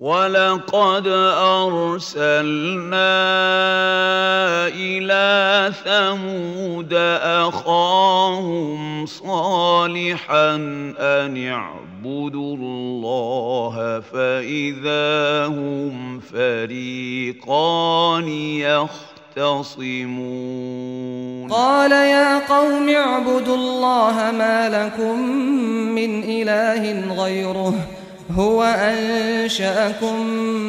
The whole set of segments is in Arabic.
ولقد أرسلنا إلى ثمود أخاهم صالحا أن اعبدوا الله فإذا هم فريقان يختصمون قال يا قوم اعبدوا الله ما لكم من إله غيره هو أنشأكم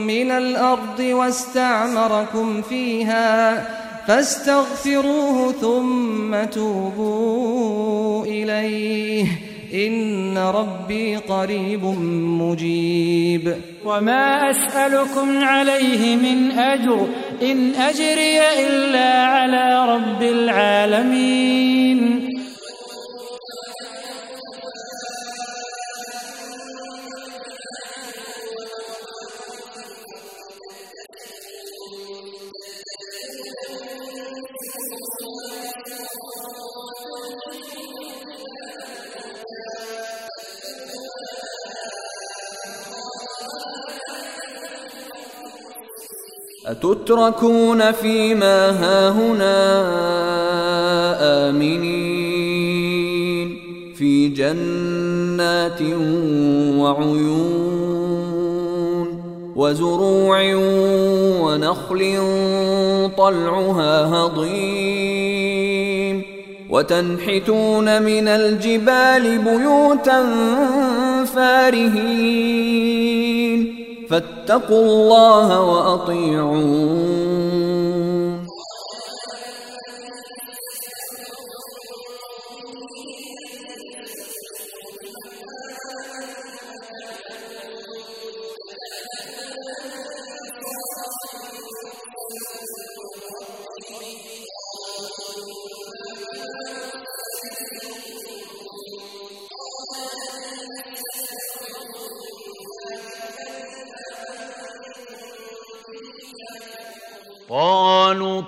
من الأرض واستعمركم فيها فاستغفروه ثم توبوا إليه. إن ربي قريب مجيب. وما أسألكم عليه من أجر إن أجري إلا على رب العالمين. أتتركون فيما هاهنا آمنين في جنات وعيون وزروع ونخل طلعها هضيم وتنحتون من الجبال بيوتا فارهين. فاتقوا الله وأطيعون. قالوا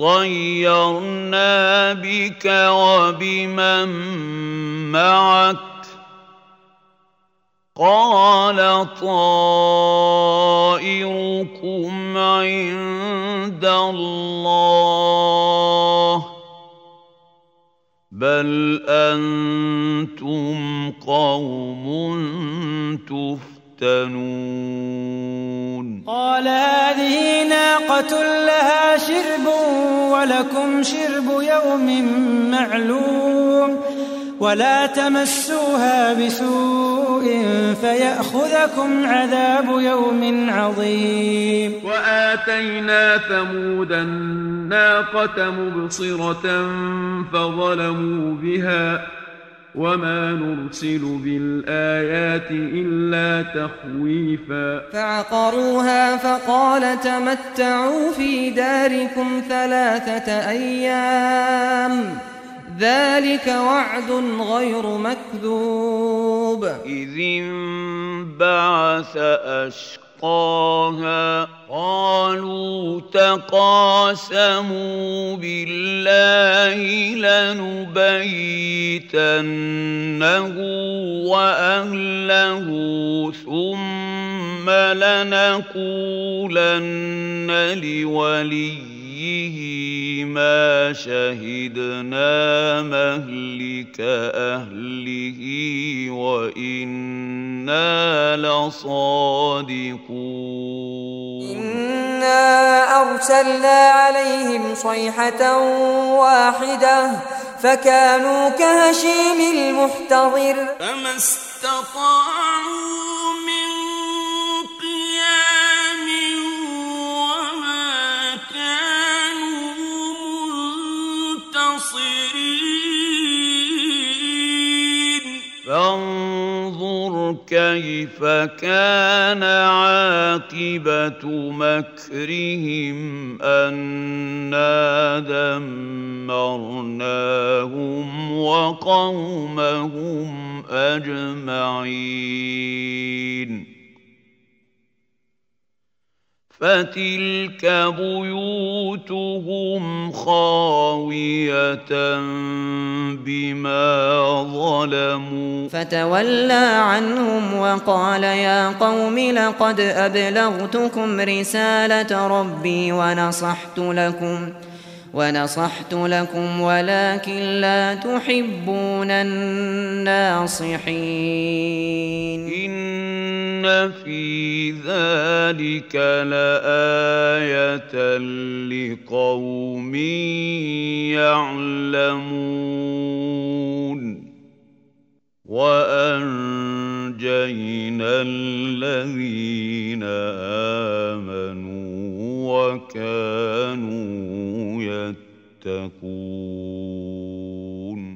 اطيرنا بك وبمن معك قال طائركم عند الله بل أنتم قوم تفتنون قال هذه ناقة لها شرب ولكم شرب يوم معلوم. ولا تمسوها بسوء فيأخذكم عذاب يوم عظيم. وآتينا ثمود الناقة مبصرة فظلموا بها. وما نرسل بالآيات إلا تخويفا فعقروها فقال تمتعوا في داركم ثلاثة أيام ذلك وعد غير مكذوب إذ انبعث أشقاها قالوا تقاسموا بالله لنبيتنه وأهله ثم لنقولن لوليه ما شهدنا مهلك أهله وإنا لصادقون إنا أرسلنا عليهم صيحة واحدة فكانوا كهشيم المحتضر فما استطاعوا من قيام وما كانوا منتصرين كيف كان عاقبة مكرهم أنا دمرناهم وقومهم أجمعين؟ فتلك بيوتهم خاوية بما ظلموا. فتولى عنهم وقال يا قوم لقد أبلغتكم رسالة ربي ونصحت لكم. ونصحت لكم ولكن لا تحبون الناصحين. إن في ذلك لآية لقوم يعلمون. وأنجينا الذين آمنوا وكانوا تتقون